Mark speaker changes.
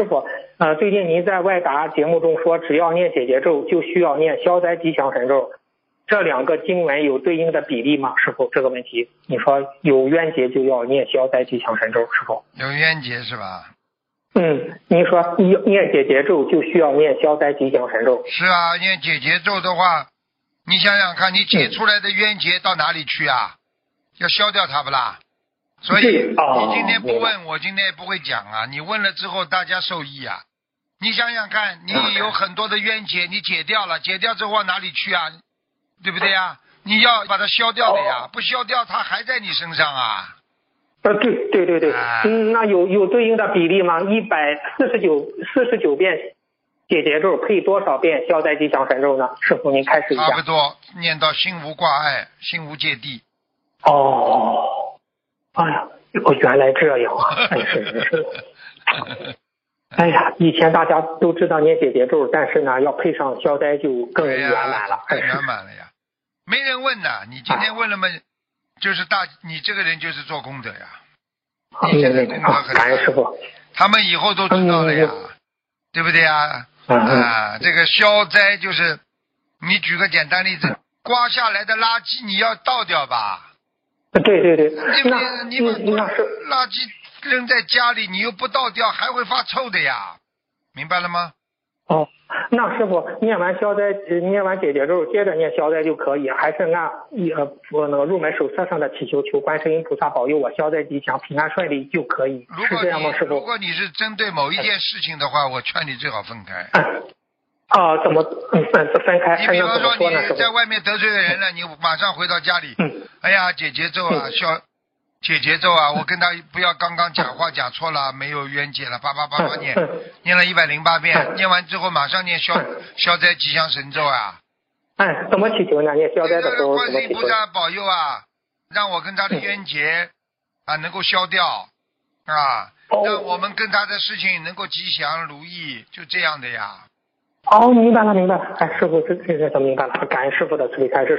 Speaker 1: 师傅，呃，最近您在外答节目中说，只要念解结咒，就需要念消灾吉祥神咒，这两个经文有对应的比例吗？师傅，这个问题，你说有冤结就要念消灾吉祥神咒，师傅？
Speaker 2: 有冤结是吧？
Speaker 1: 嗯，您说念念解结咒就需要念消灾吉祥神咒？
Speaker 2: 是啊，念解结咒的话，你想想看，你解出来的冤结到哪里去啊？要消掉它不啦？所以你今天不问，我今天也不会讲啊。你问了之后，大家受益啊。你想想看，你
Speaker 1: 嗯
Speaker 2: 有很多的冤结，你解掉了，解掉之后往哪里去啊？对不对呀？你要把它消掉的
Speaker 1: 哦
Speaker 2: 呀，不消掉它还在你身上啊。
Speaker 1: 呃，对对对对，
Speaker 2: 啊
Speaker 1: 嗯，那有有对应的比例吗？一百四十九四十九遍解结咒配多少遍消灾吉祥神咒呢？师傅您开始一下。
Speaker 2: 差不多念到心无挂碍，心无芥蒂。
Speaker 1: 哦，哎呀，哦原来这样啊！哎是是是。哎呀，以前大家都知道念解结咒，但是呢，要配上消灾就更圆满了。
Speaker 2: 圆满了呀。没人问呐，你今天问了嘛，就是大，你这个人就是做功德呀。你现在功德
Speaker 1: 啊，
Speaker 2: 很
Speaker 1: 感恩师
Speaker 2: 大，
Speaker 1: 傅。
Speaker 2: 他们以后都知道了呀，对不对呀？啊，这个消灾就是，你举个简单例子，刮下来的垃圾你要倒掉吧？
Speaker 1: 对对对？
Speaker 2: 你把垃圾扔在家里，你又不倒掉，还会发臭的呀，明白了吗？
Speaker 1: 哦，那师傅念完消灾，呃念完解结咒，接着念消灾就可以，还是按一呃我那个入门手册上的祈求，求观世音菩萨保佑我消灾吉祥、平安顺利就可以，
Speaker 2: 如果
Speaker 1: 是这样吗，师
Speaker 2: 你如？果你是针对某一件事情的话，我劝你最好分开。
Speaker 1: 嗯，啊，怎么嗯分分开？
Speaker 2: 你比方说？你在外面得罪了人了，你马上回到家里，
Speaker 1: 嗯
Speaker 2: 哎呀，解节奏啊，消解节奏啊，我跟他不要刚刚讲话讲错了，没有冤结了，叭叭叭叭念，念了一百零八遍，
Speaker 1: 嗯
Speaker 2: 念完之后马上念消
Speaker 1: 嗯
Speaker 2: 消灾吉祥神咒啊，
Speaker 1: 哎，怎么祈求呢？念消灾的时
Speaker 2: 这个
Speaker 1: 候
Speaker 2: 观世音菩？萨保佑啊，让我跟他的冤结啊能够消掉啊，
Speaker 1: 哦
Speaker 2: 让我们跟他的事情能够吉祥如意，就这样的呀。
Speaker 1: 哦，明白了，明白了。哎，师傅，这这这都明白了。感恩师傅的慈悲开示。